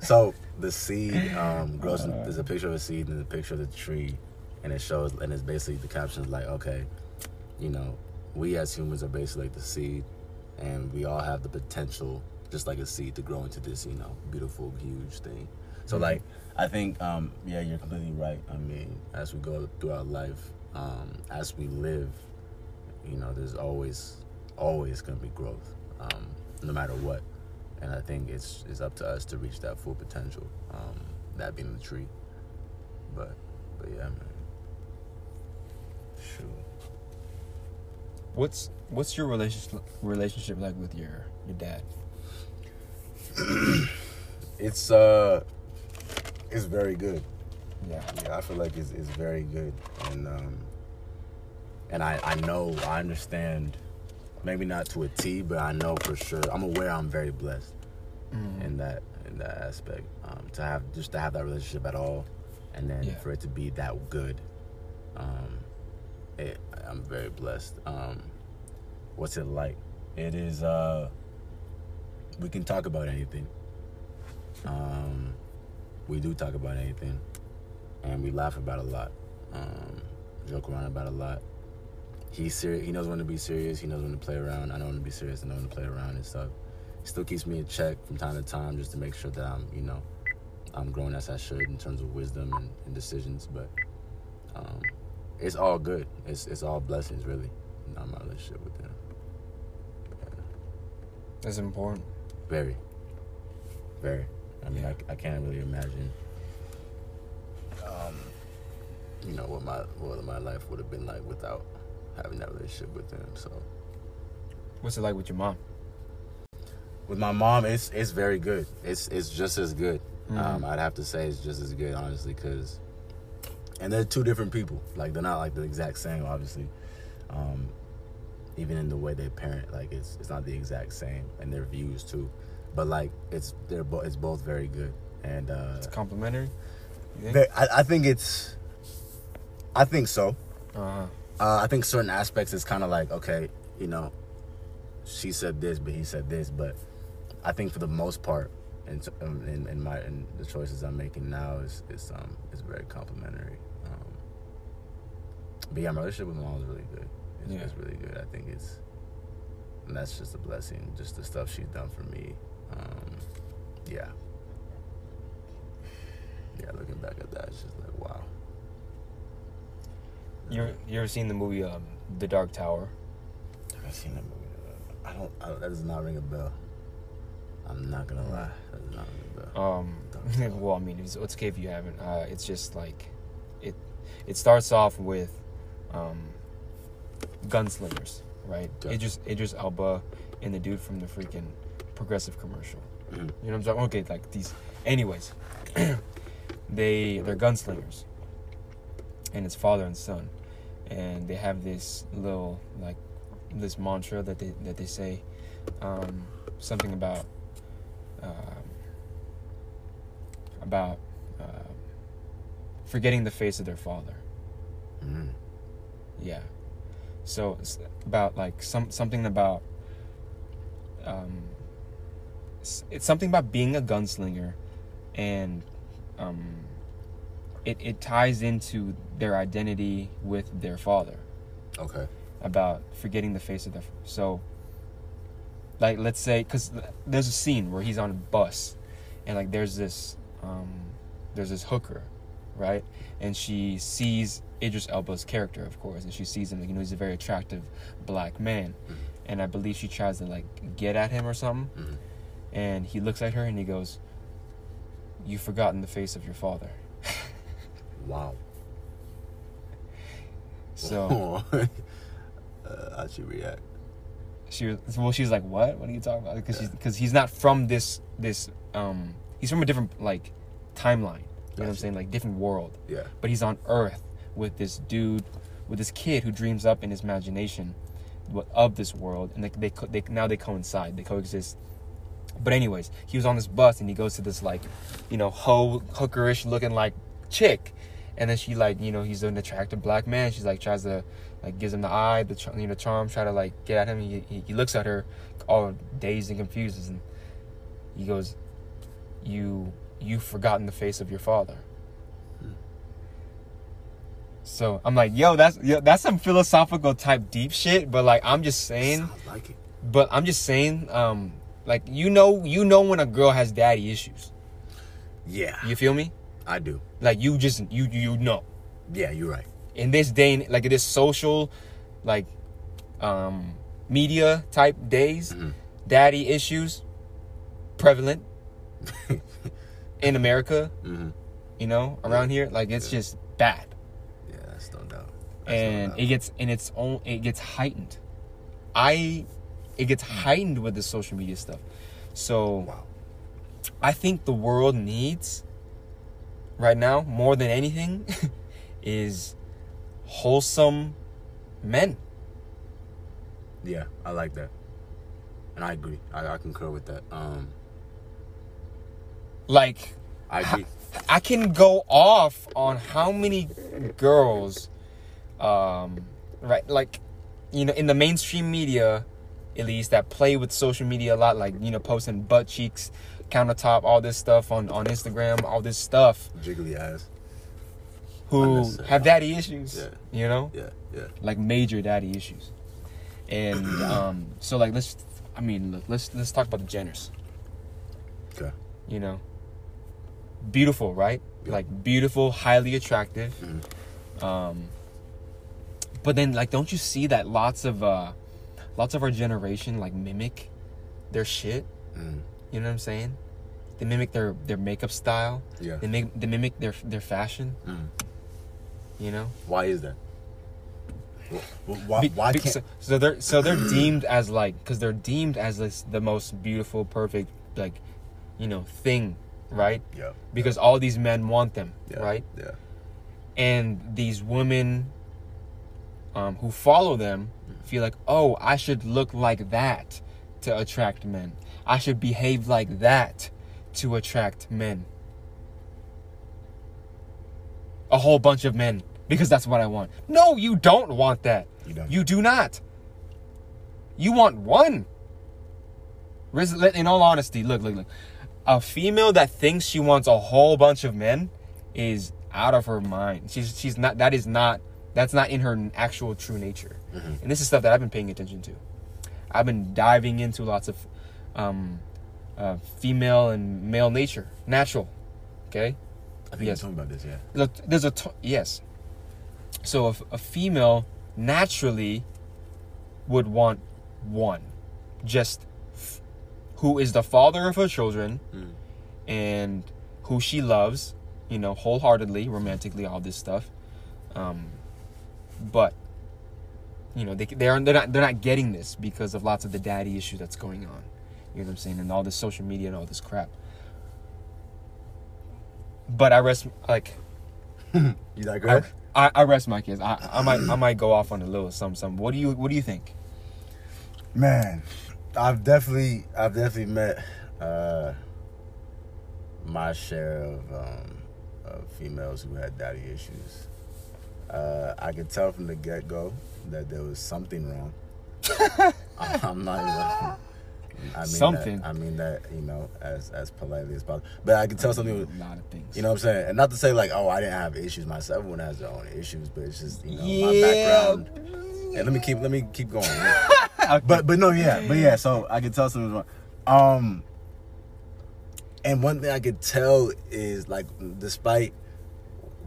so the seed um, grows. In, there's a picture of a seed and a picture of the tree, and it shows, and it's basically the caption is like, okay, you know, we as humans are basically like the seed, and we all have the potential, just like a seed, to grow into this, you know, beautiful, huge thing. So Mhm. like, I think, um, yeah, you're completely right. I mean, as we go through our life, um, as we live, you know, there's always, always gonna be growth, um, no matter what. And I think it's it's up to us to reach that full potential, um, that being the tree. But, but yeah, man. Shoot. What's what's your relationship relationship like with your your dad? It's uh, it's very good. Yeah. Yeah, I feel like it's, it's very good, and um, and I I know I understand, maybe not to a T, but I know for sure I'm aware I'm very blessed Mhm. in that in that aspect. Um, to have just to have that relationship at all, and then Yeah. for it to be that good, um, it, I'm very blessed. Um, what's it like? It is. Uh, we can talk about anything. Um, we do talk about anything, and we laugh about a lot. Um, joke around about a lot. He's serious. He knows when to be serious. He knows when to play around. I know when to be serious. I know when to play around and stuff. He Still keeps me in check from time to time, just to make sure that I'm, you know, I'm growing as I should in terms of wisdom and, and decisions. But um, it's all good. It's it's all blessings, really. Not my relationship with him. Yeah. That's important. Very, very. I mean, I, I can't really imagine, um, you know, what my what my life would have been like without having that relationship with him. So, What's it like with your mom? with my mom, it's it's very good. It's it's just as good. Mhm. Um, I'd have to say it's just as good, honestly, because, and they're two different people. Like they're not like the exact same, obviously. Um, even in the way they parent, like it's it's not the exact same, and their views too. But like it's they're both it's both very good, and uh, It's complimentary. Think? They- I, I think it's. I think so. Uh-huh. Uh, I think certain aspects is kind of like okay, you know, she said this, but he said this, but I think for the most part, in in, in my in the choices I'm making now is is um is very complimentary. But yeah, my relationship with my mom is really good. It's, Yeah. it's really good. I think it's, and that's just a blessing. Just the stuff she's done for me. Um, yeah. Yeah, looking back at that, it's just like wow. You ever, you ever seen the movie um, The Dark Tower? I've seen that movie. I don't, I. That does not ring a bell. I'm not gonna lie. That does not ring a bell. Um, well, I mean, it's, it's okay if you haven't. Uh, it's just like, it. it starts off with um, gunslingers, right? Okay. Idris Idris Elba and the dude from the freaking progressive commercial. Mhm. You know what I'm saying? Okay, like these. Anyways, they they're gunslingers, and it's father and son, and they have this little like this mantra that they that they say, um, something about um, about um forgetting the face of their father. Mhm. Yeah. So it's about like some something about um it's something about being a gunslinger and um it, it ties into their identity with their father Okay. about forgetting the face of their so like let's say because there's a scene where he's on a bus and like there's this um there's this hooker right and she sees Idris Elba's character of course and she sees him like you know he's a very attractive black man. Mhm. and I believe she tries to like get at him or something. Mhm. and he looks at her and he goes you've forgotten the face of your father. Wow. so uh, I should react. she was well she's like what? What are you talking about? Because she's because he's not from this this um he's from a different like timeline. You know what i'm saying? Like different world. Yeah. but he's on earth with this dude with this kid who dreams up in his imagination of this world and they, they, they now they coincide they coexist. But anyways he was on this bus and he goes to this like you know ho hookerish looking like chick. And then she like you know he's an attractive black man. She's like tries to like gives him the eye the you know charm try to like get at him. He, he, he looks at her all dazed and confused and he goes you you've forgotten the face of your father so i'm like yo that's yo, that's some philosophical type deep shit but like i'm just saying like it. but i'm just saying um like you know you know when a girl has daddy issues Yeah. you feel me I do. like you just you you know Yeah, you're right. in this day like this social like um media type days Mhm. daddy issues prevalent in america hmm you know around here like it's Yeah. just bad Yeah, that's no doubt. That's no and it gets and it's own it gets heightened i it gets heightened with the social media stuff so wow. i think the world needs right now more than anything is wholesome men Yeah, I like that, and I agree. I, I concur with that. Um, like I agree. I can go off on how many girls, um, right, like, you know, in the mainstream media, at least that play with social media a lot, like you know, posting butt cheeks, countertop, all this stuff on on Instagram, all this stuff, Jiggly ass. who have daddy issues, Yeah. you know, Yeah, yeah. like major daddy issues, and um, so like let's, I mean, look, let's let's talk about the Jenners. Okay. you know beautiful right Yeah. like beautiful highly attractive Mhm. um but then like don't you see that lots of uh lots of our generation like mimic their shit Mm. you know what i'm saying they mimic their their makeup style Yeah. they make they mimic their their fashion Mm. you know Why is that? Wh- wh- Why, why can't? so, so they're so they're deemed as like because they're deemed as this the most beautiful perfect like you know thing right yeah. because all these men want them Yeah. right Yeah. and these women um, who follow them feel like, oh, I should look like that to attract men. I should behave like that to attract men. A whole bunch of men because that's what I want. No, you don't want that. You don't. You do not. You want one. In all honesty, look, look, look. A female that thinks she wants a whole bunch of men is out of her mind. She's she's not. That is not. That's not in her actual true nature. Mhm. And this is stuff that I've been paying attention to. I've been diving into lots of um, uh, female and male nature, natural. Okay. I think Yes. you told me about this. Yeah. Look, there's a t- yes. So if a female naturally would want one, just f- who is the father of her children Mm. and who she loves, you know, wholeheartedly, romantically, all this stuff. Um, but you know they they are they're not they're not getting this because of lots of the daddy issue that's going on. You know what I'm saying? And all this social media and all this crap. But I rest like You like I. I, I rest my kids. I, I might I might go off on a little some some. What do you what do you think? Man, I've definitely I've definitely met uh my share of um of females who had daddy issues. Uh I could tell from the get go that there was something wrong. I'm not even I mean Something. That, I mean that, you know, as as politely as possible. But I could tell something was a lot of things. you know what I'm saying? And not to say like, oh, I didn't have issues myself. Everyone has their own issues, but it's just, you know, my Yeah. background. Yeah, let me keep let me keep going. But but no, yeah, but yeah. So I could tell something was wrong. Um, and one thing I could tell is like, despite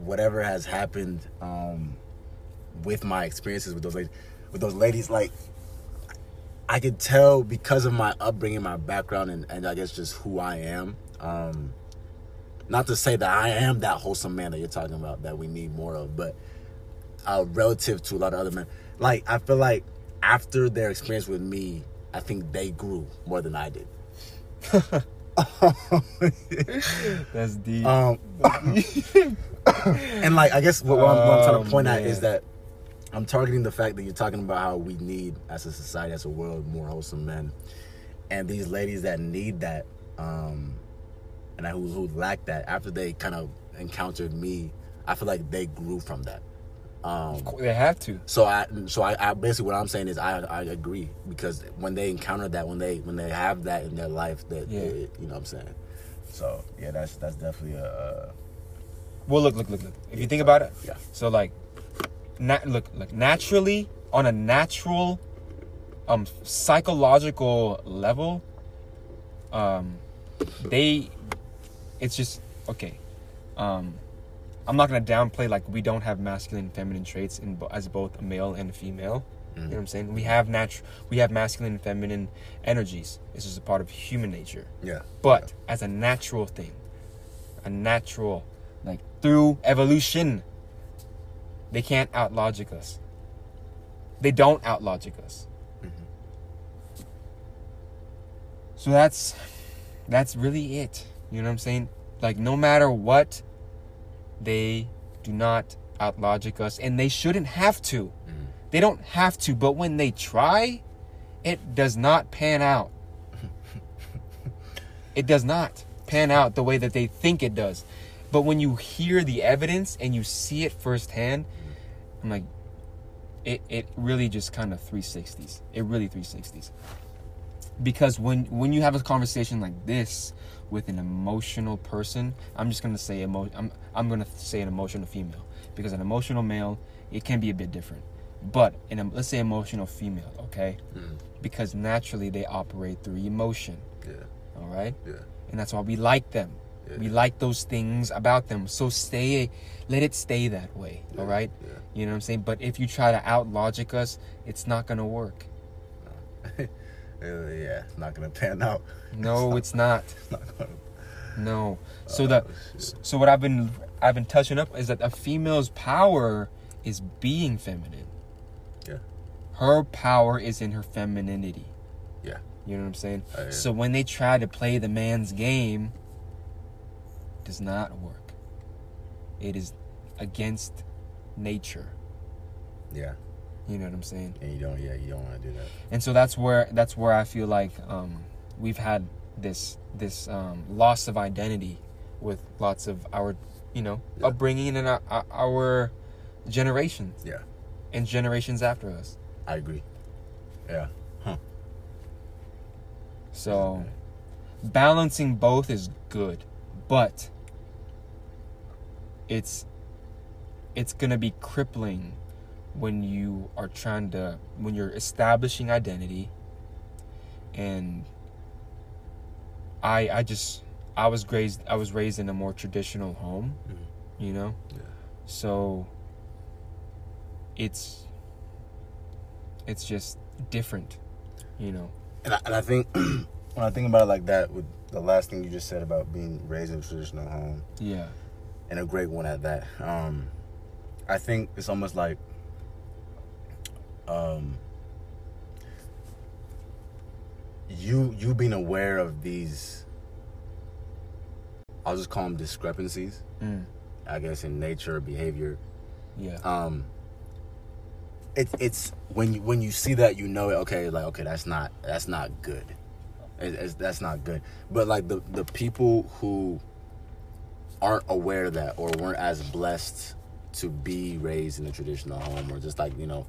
whatever has happened, um, with my experiences with those ladies, with those ladies, like. I could tell because of my upbringing, my background, and, and I guess just who I am. Um, not to say that I am that wholesome man that you're talking about that we need more of, but uh, relative to a lot of other men, like I feel like after their experience with me, I think they grew more than I did. That's deep. Um, and like I guess what, what I'm, what I'm trying Oh, to point at is that I'm targeting the fact that you're talking about how we need, as a society, as a world, more wholesome men, and these ladies that need that, um, and who who lack that after they kind of encountered me, I feel like they grew from that. Um, they have to. so I, so I, I basically what I'm saying is I, I agree because when they encounter that, when they, when they have that in their life, that Yeah. they- you know what I'm saying. So yeah, that's that's definitely a. Well, look, look, look, look. If you think about it, yeah. so like, na- look, look, naturally on a natural, um, psychological level, um, they, it's just okay. Um, I'm not gonna downplay like we don't have masculine and feminine traits in as both a male and a female. You know what I'm saying? We have natural, we have masculine and feminine energies. This is a part of human nature. Yeah. But as a natural thing, a natural, through evolution, they can't outlogic us. They don't out logic us. So that's that's really it. You know what I'm saying? Like no matter what, they do not outlogic us, and they shouldn't have to. They don't have to, but when they try, it does not pan out. it does not pan out the way that they think it does. But when you hear the evidence and you see it firsthand, I'm like, it, it really just kind of 360s. It really 360s. Because when when you have a conversation like this with an emotional person, I'm just gonna say emo- I'm I'm gonna say an emotional female because an emotional male it can be a bit different. But in a, let's say emotional female, okay? Mm. Because naturally they operate through emotion. Yeah. All right, Yeah. and that's why we like them. Yeah. We like those things about them. So stay, let it stay that way. All right. Yeah. You know what I'm saying? But if you try to out logic us, it's not gonna work. Uh, yeah, it's not gonna pan out. No, it's not. It's not gonna. No. So the so what I've been I've been touching up is that a female's power is being feminine. Yeah. Her power is in her femininity. Yeah. You know what I'm saying? Oh, yeah. So when they try to play the man's game, does not work. It is against nature. Yeah. You know what I'm saying? And you don't. Yeah. You don't want to do that. and so that's where that's where I feel like um, we've had this this um, loss of identity with lots of our you know Yeah. upbringing and our, our- our generations Yeah. and generations after us. I agree. Yeah. Huh. So balancing both is good, but it's it's gonna be crippling when you are trying to when you're establishing identity and I I just I was raised I was raised in a more traditional home, Mhm. you know? Yeah. So it's it's just different, you know. And I, and I think when I think about it like that, with the last thing you just said about being raised in a traditional home, Yeah. And a great one at that. Um, I think it's almost like um you you being aware of these I'll just call them discrepancies, Mm. I guess in nature or behavior. Yeah. Um it's it's when you when you see that you know it okay like okay that's not that's not good it, it's, that's not good but like the the people who aren't aware of that or weren't as blessed to be raised in a traditional home or just like you know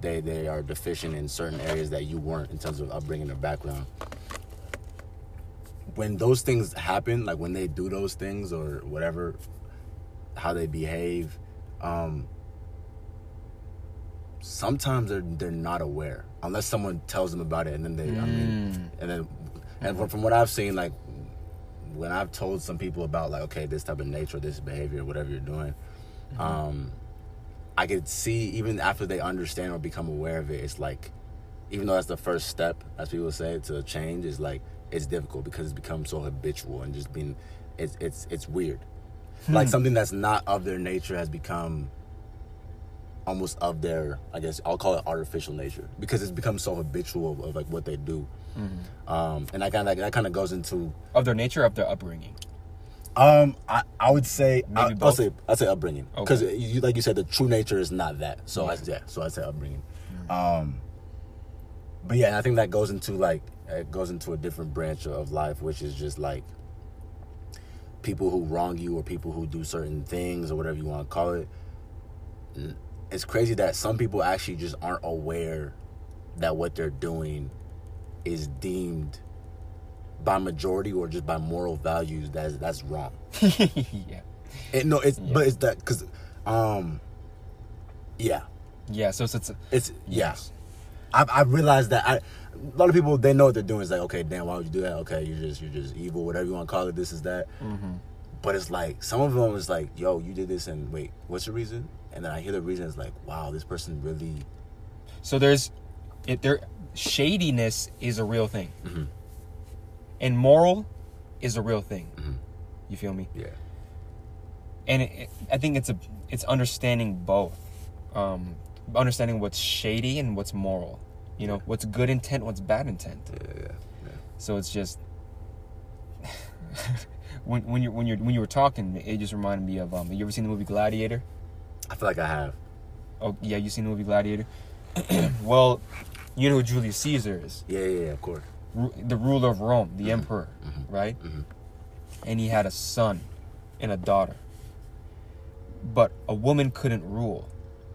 they they are deficient in certain areas that you weren't in terms of upbringing or background. When those things happen like when they do those things or whatever how they behave um sometimes they're they're not aware unless someone tells them about it and then they I mean and then and from, from what I've seen like when I've told some people about like okay this type of nature this behavior whatever you're doing um I could see even after they understand or become aware of it it's like even though that's the first step as people say to change is like it's difficult because it's become so habitual and just being it's it's it's weird. Like something that's not of their nature has become almost of their i guess i'll call it artificial nature because it's become so habitual of, of like what they do um and that kind of that kind of goes into Of their nature, of their upbringing. um i i would say Maybe I, i'll say i'll say upbringing. Because Okay. you like you said the true nature is not that. So i Yeah. yeah so i say upbringing. Um but yeah and i think that goes into like it goes into a different branch of life which is just like people who wrong you or people who do certain things or whatever you want to call it. It's crazy that some people actually just aren't aware that what they're doing is deemed by majority or just by moral values that's that's wrong yeah. it, no it's Yeah. but it's that because um yeah Yeah. So it's, it's it's yeah yes. I've, I've realized that I, a lot of people they know what they're doing. It's like, okay, damn, why would you do that? Okay, you're just you're just evil, whatever you want to call it. This is that. Mm-hmm. But it's like some of them is like, yo, you did this, and wait, what's the reason? And then I hear the reason. is like, wow, this person really. So there's, it there, shadiness is a real thing, Mhm. and moral is a real thing. Mhm. You feel me? Yeah. and it, it- I think it's a it's understanding both, um, understanding what's shady and what's moral. You know, what's good intent, what's bad intent. Yeah. Yeah. yeah. So it's just when when you when you when you were talking, it just reminded me of um. You ever seen the movie Gladiator? I feel like I have. Oh yeah, you seen the movie Gladiator? well, you know who Julius Caesar is, Yeah. Yeah. yeah of course. Ru- the ruler of Rome, the emperor, right? Mhm. And he had a son and a daughter. But a woman couldn't rule.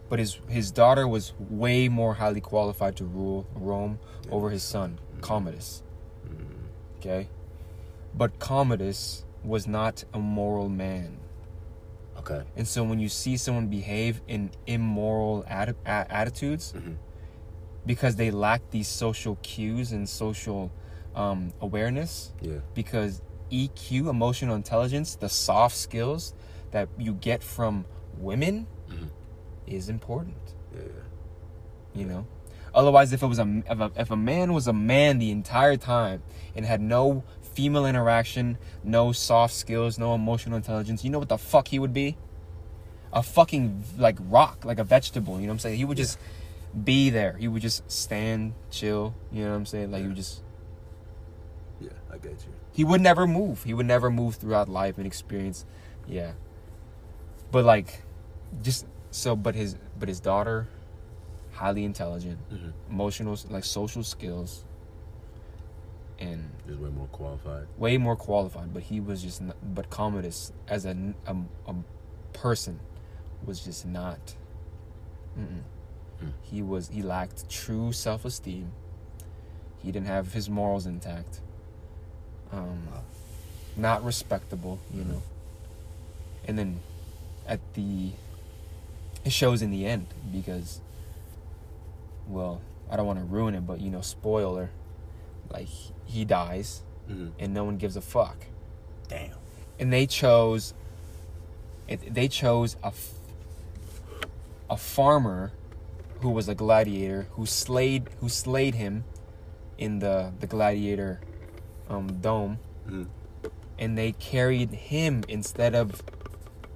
But his his daughter was way more highly qualified to rule Rome over his son, Commodus. Okay? But Commodus was not a moral man. Okay. And so when you see someone behave in immoral atti- attitudes, Mhm. Because they lack these social cues and social um, awareness, Yeah. because EQ, emotional intelligence, the soft skills that you get from women Mhm. is important, Yeah. Yeah. you know? Otherwise, if it was a if, a if a man was a man the entire time and had no female interaction, no soft skills, no emotional intelligence, you know what the fuck he would be? A fucking like rock, like a vegetable. You know what I'm saying? He would just be there. He would just stand, chill. You know what I'm saying? Like he would just Yeah. I get you. he would never move. He would never move throughout life and experience. Yeah. But like just so but his but his daughter highly intelligent, Mhm. emotional like social skills and Just way more qualified. way more qualified, but he was just not, but Commodus as a, a, a person was just not mm-mm. He was he lacked true self-esteem he didn't have his morals intact um Wow. not respectable you know and then at the it shows in the end because well i don't want to ruin it but you know spoiler like he dies hmm and no one gives a fuck Damn. and they chose it, they chose a a farmer who was a gladiator who slayed who slayed him in the the gladiator um, dome hmm and they carried him instead of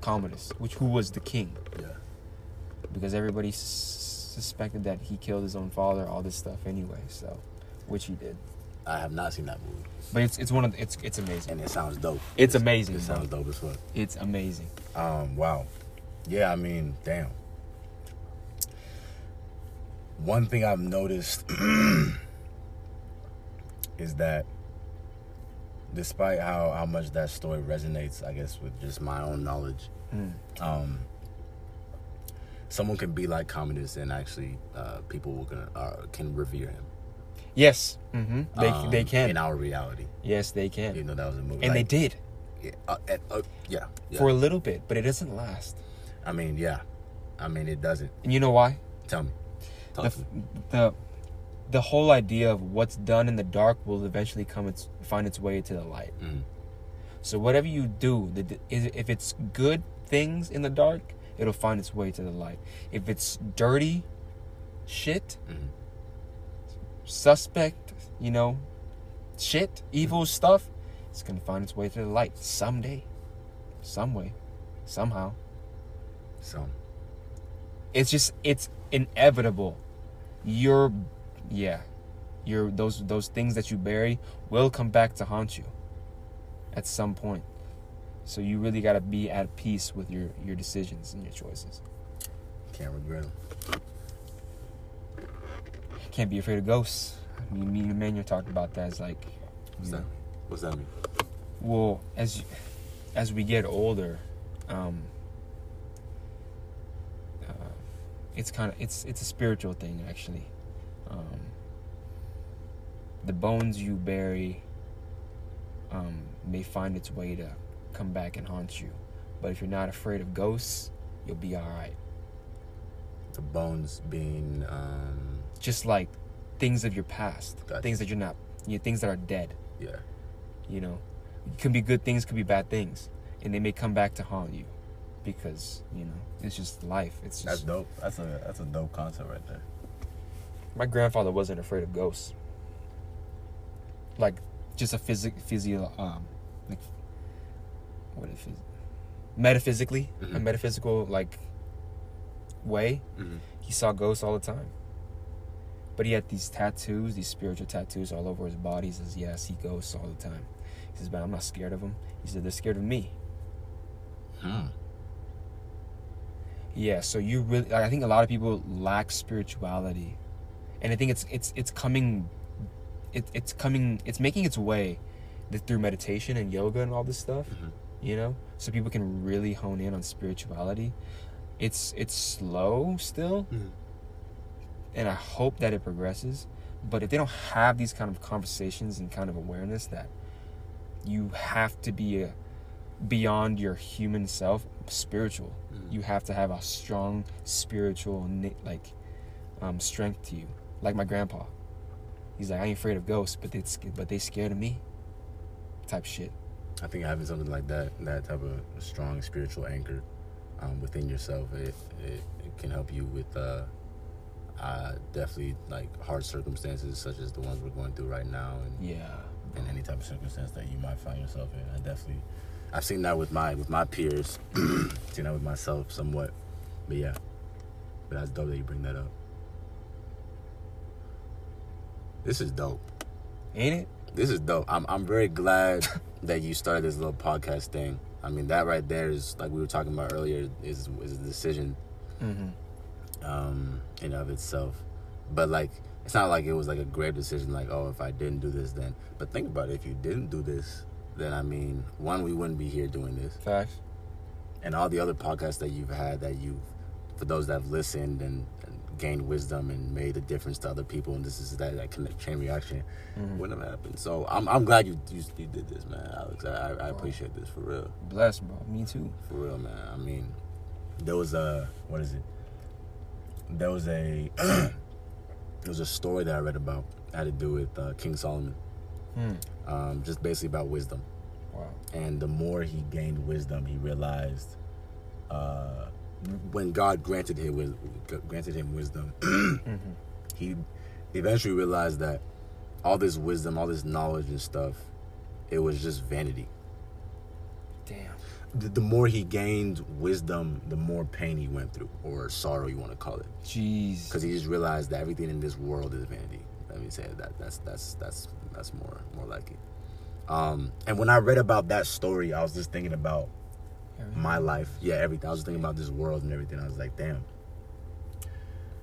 Commodus which who was the king Yeah. because everybody s- suspected that he killed his own father, all this stuff anyway. So, which he did. I have not seen that movie, But it's it's one of the, it's it's amazing. and it sounds dope. It's amazing. It sounds dope as fuck. It's amazing. Um, wow. Yeah, I mean, damn. One thing I've noticed is that despite how, how much that story resonates, I guess, with just my own knowledge, Mm. um, someone can be like Commodus and actually uh, people will gonna, uh, can revere him. Yes. Mm-hmm. They um, they can. In our reality. yes, they can. You know, that was a movie. and they did Yeah, uh, uh, yeah, yeah. for a little bit, but it doesn't last. I mean, yeah. I mean, it doesn't. And you know why? Tell me. The, the the whole idea of what's done in the dark will eventually come its find its way to the light. Mhm. So whatever you do, the, is if it's good things in the dark, it'll find its way to the light. If it's dirty shit, Mhm. suspect, you know, shit, evil stuff, it's gonna find its way to the light someday, some way, somehow. So, It's just it's inevitable. You're yeah. Your those those things that you bury will come back to haunt you at some point. So you really got to be at peace with your your decisions and your choices. can't regret them. Can't be afraid of ghosts. I mean, me and Emmanuel talked about that. It's like, What's that? know, What's that mean? well, as as we get older, um, uh, it's kind of it's it's a spiritual thing actually. Um, the bones you bury um, may find its way to come back and haunt you, but if you're not afraid of ghosts, you'll be all right. The bones being, um, Just like things of your past, Gotcha. things that you're not, you know, things that are dead. yeah. you know it can be good things could be bad things and they may come back to haunt you because you know it's just life it's just That's dope. That's a that's a dope concept right there. my grandfather wasn't afraid of ghosts like just a physic physio um like what if metaphysically a Mhm. metaphysical like way Mm-hmm. he saw ghosts all the time but he had these tattoos these spiritual tattoos all over his body he says yeah i see ghosts all the time he says but i'm not scared of them he said they're scared of me Hmm. Yeah, so you really I think a lot of people lack spirituality. And I think it's it's it's coming it, it's coming it's making its way through meditation and yoga and all this stuff, Mhm. you know? So people can really hone in on spirituality. It's it's slow still, Mhm. and I hope that it progresses, but if they don't have these kind of conversations and kind of awareness that you have to be a, beyond your human self spiritual. Mhm. you have to have a strong spiritual like um, strength to you. Like my grandpa. He's like i ain't afraid of ghosts but they but they scared of me. Type shit. I think having something like that, that type of strong spiritual anchor um, within yourself, it, it, it can help you with uh, uh, definitely like hard circumstances such as the ones we're going through right now, and, yeah. and any type of circumstance that you might find yourself in. I definitely, I've seen that with my with my peers, seen that with myself somewhat, but yeah, but that's dope that you bring that up. This is dope. ain't it This is dope. I'm I'm very glad that you started this little podcast thing. I mean, that right there is like we were talking about earlier is is a decision mm-hmm. um in and of itself. But like it's not like it was like a grave decision like, oh, if I didn't do this then. But think about it, if you didn't do this, then I mean, one we wouldn't be here doing this. facts And all the other podcasts that you've had that you've for those that have listened and, and gained wisdom and made a difference to other people and this is that that connect chain reaction Mhm. wouldn't have happened. So I'm I'm glad you you, you did this, man, Alex. I, I I appreciate this for real, bless bro me too for real, man. I mean, there was a what is it? There was a there was a story that I read about had to do with uh, King Solomon, hmm. um, just basically about wisdom. wow And the more he gained wisdom, he realized uh, when God granted him granted him wisdom, mm-hmm. he eventually realized that all this wisdom, all this knowledge and stuff, it was just vanity. damn the, the more he gained wisdom, the more pain he went through, or sorrow you want to call it, Jeez. because he just realized that everything in this world is vanity. Let me say that. That's that's that's that's more more like it. Um, and when I read about that story, I was just thinking about my life. Yeah, everything. I was thinking about this world and everything. I was like, damn.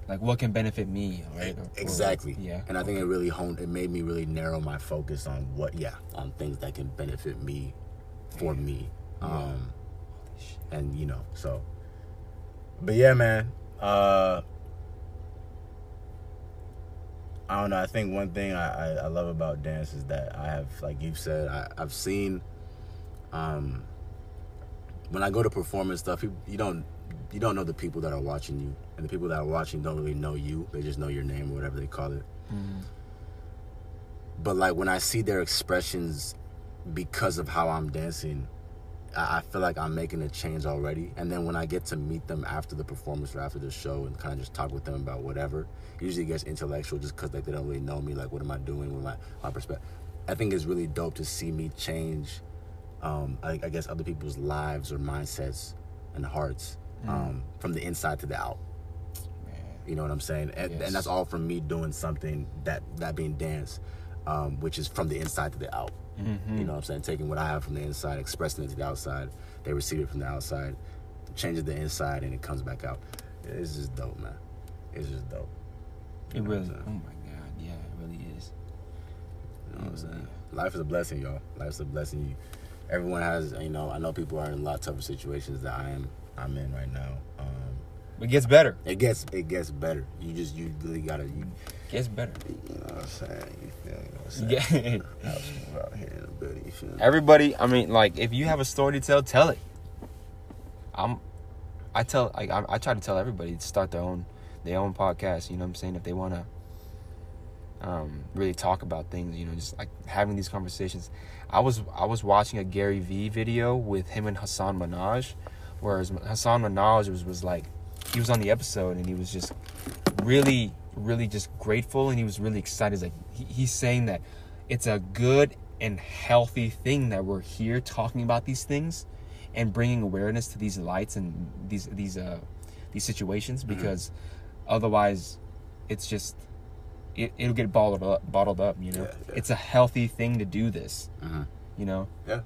Like, what can benefit me, right? Or- or- Exactly. yeah. And I think it really honed. It made me really narrow my focus on what, yeah, on things that can benefit me, for me. Um, and you know, so. But yeah, man. Uh, I don't know. I think one thing I, I, I love about dance is that I have, like you've said, I, I've seen. Um, when I go to perform and stuff, you, you don't you don't know the people that are watching you, and the people that are watching don't really know you. They just know your name or whatever they call it. Mhm. But like when I see their expressions because of how I'm dancing, I, feel like I'm making a change already. And then when I get to meet them after the performance or after the show and kind of just talk with them about whatever, it usually gets intellectual just because like they don't really know me. Like what am I doing with my my perspective? I think it's really dope to see me change. Um, I, I guess other people's lives or mindsets and hearts um, from the inside to the out. Man. You know what I'm saying? And, Yes. and that's all from me doing something that that being dance, um, which is from the inside to the out. Mhm. You know what I'm saying? Taking what I have from the inside, expressing it to the outside. They receive it from the outside, changes the inside, and it comes back out. It's just dope, man. It's just dope. It You what really. Oh my God. Yeah, it really is. You know what I'm saying? Life is a blessing, y'all. Life's a blessing. You, everyone has, you know. I know people are in a lot tougher situations that I am. I'm in right now. Um, It gets better. it gets it gets better. You just you really gotta you. Gets better. You know what I'm saying? You feel me? You know what I'm saying? Yeah. Out here in a bit, you feel me? Everybody, I mean, like, if you have a story to tell, tell it. I'm, I tell, like, I, I try to tell everybody to start their own, their own podcast. You know what I'm saying? If they want to, um, really talk about things, you know, just like having these conversations. I was, I was watching a Gary Vee video with him and Hasan Minhaj, whereas Hasan Minhaj was was like, he was on the episode and he was just really, really just grateful and he was really excited. He's like, he, he's saying that it's a good and healthy thing that we're here talking about these things and bringing awareness to these lights and these these uh these situations Mm-hmm. because otherwise it's just it, it'll get bottled up bottled up you know Yeah, yeah. it's a healthy thing to do this Mhm. you know Yeah.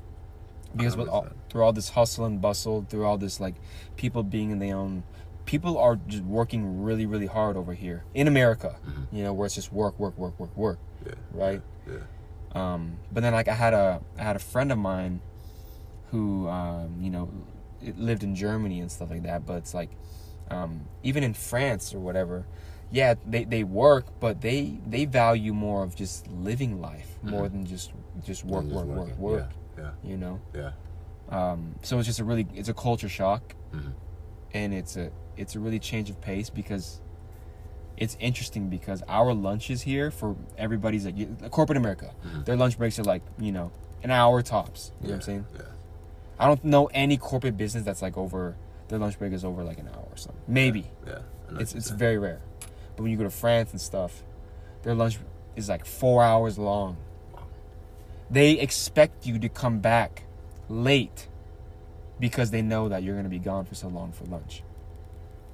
because with all, through all this hustle and bustle through all this like people being in their own people are just working really really hard over here in america Mhm. you know where it's just work work work work work Yeah. right Yeah. um, but then like I had a I had a friend of mine who um, you know it lived in Germany and stuff like that. But it's like um, even in France or whatever, yeah, they, they work, but they they value more of just living life more Mhm. than just just work Just work work working. work. Yeah. You know, Yeah. um, so it's just a really it's a culture shock, Mhm. And it's a it's a really change of pace because it's interesting because our lunches here for everybody's like corporate America, Mhm. their lunch breaks are like you know an hour tops. You know what I'm saying? Yeah. I don't know any corporate business that's like over their lunch break is over like an hour or something. Maybe Yeah. Know it's it's very rare, but when you go to France and stuff, their lunch is like four hours long. They expect you to come back late because they know that you're gonna be gone for so long for lunch.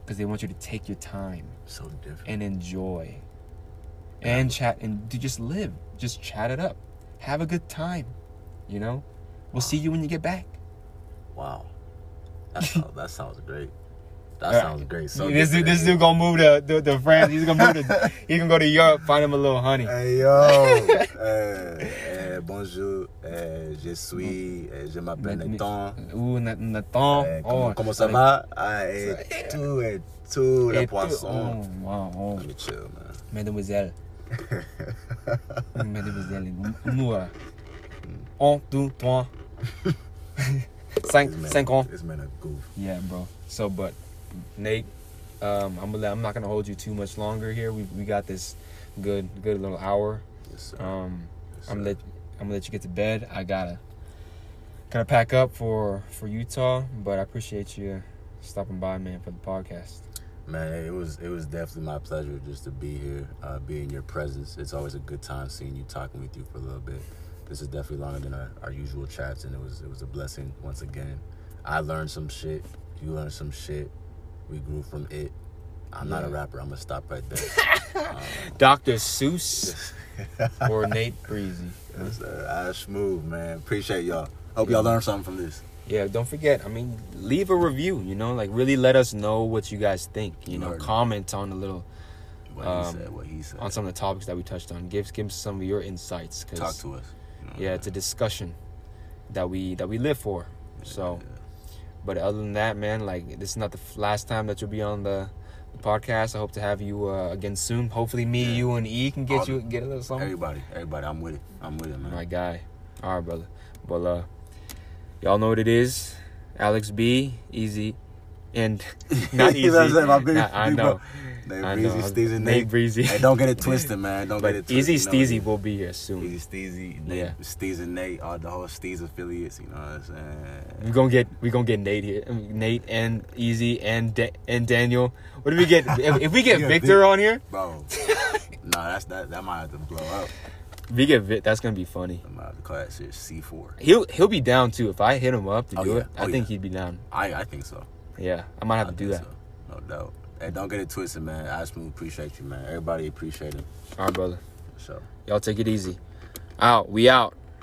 Because they want you to take your time so different. and enjoy and chat and to just live just chat it up have a good time you know we'll see you when you get back wow. That sounds, that sounds great. That sounds great. So this dude this dude gonna move to, to, to france he's gonna move to he's gonna go to europe find him a little honey Hey yo, eh, eh, bonjour, eh, je suis, je m'appelle Nathan. Na- Nathan. Oh, comment, ça va? Ah, et tout, et tout, le poisson. oh, wow, oh. Let me chill, man. Mademoiselle. Mademoiselle. Nous, euh, un, deux, trois. cinq, cinq ans. This man a goof. Yeah, bro. So, but Nate, um, I'm gonna, I'm not gonna hold you too much longer here. We we got this good good little hour. Yes, sir. Um, Yes, I'm gonna let I'm gonna let you get to bed. I gotta kind of pack up for for Utah, but I appreciate you stopping by, man, for the podcast. Man, it was it was definitely my pleasure just to be here, uh, be in your presence. It's always a good time seeing you, talking with you for a little bit. This is definitely longer than our, our usual chats, and it was it was a blessing once again. I learned some shit. You learned some shit. We grew from it. I'm not a rapper. I'm gonna stop right there. Dr. Seuss or Nate Breezy. That's, uh, that's smooth, man. Appreciate y'all. Hope y'all learned something from this. Yeah, don't forget. I mean, leave a review. You know, like really let us know what you guys think. You know, Word. comment on a little What Um, he said. What he said. on some of the topics that we touched on. Give give some of your insights. 'cause, Talk to us. You know, Yeah, it's a discussion that we that we live for. So, but other than that, man, like this is not the last time that you'll be on the, the podcast. I hope to have you uh, again soon. Hopefully, me, Yeah. you, and E can get All you the- get a little something. everybody, everybody, I'm with it. I'm with it, man. My guy. All right, brother. Well, uh, y'all know what it is. Alex B, easy, and not easy. I'm? My big- Nah, I know. Nate I Breezy, know. Steezy, Nate Nate. Breezy. Hey, don't get it twisted, man. Don't but get it twisted. Easy you know, Steezy will be here soon. Easy Steezy, Nate, Yeah. Steez and Nate, all the whole Steez affiliates. You know what I'm saying? We gonna get we gonna get Nate here, Nate and Easy and da- and Daniel. What do we get if, if we get Yeah, Victor Vic. on here? Bro, nah, that's that. That might have to blow up. If we get Vic, that's gonna be funny. I might have to call that shit C4. He'll he'll be down too if I hit him up to Oh, do yeah. it. Oh, I Oh, think he'd be down. I I think so. Yeah, I might have I to do that. so. No doubt. Hey, don't get it twisted, man. I smooth appreciate you, man. Everybody appreciate him. All right, brother. So. Y'all take it easy. Out. We out.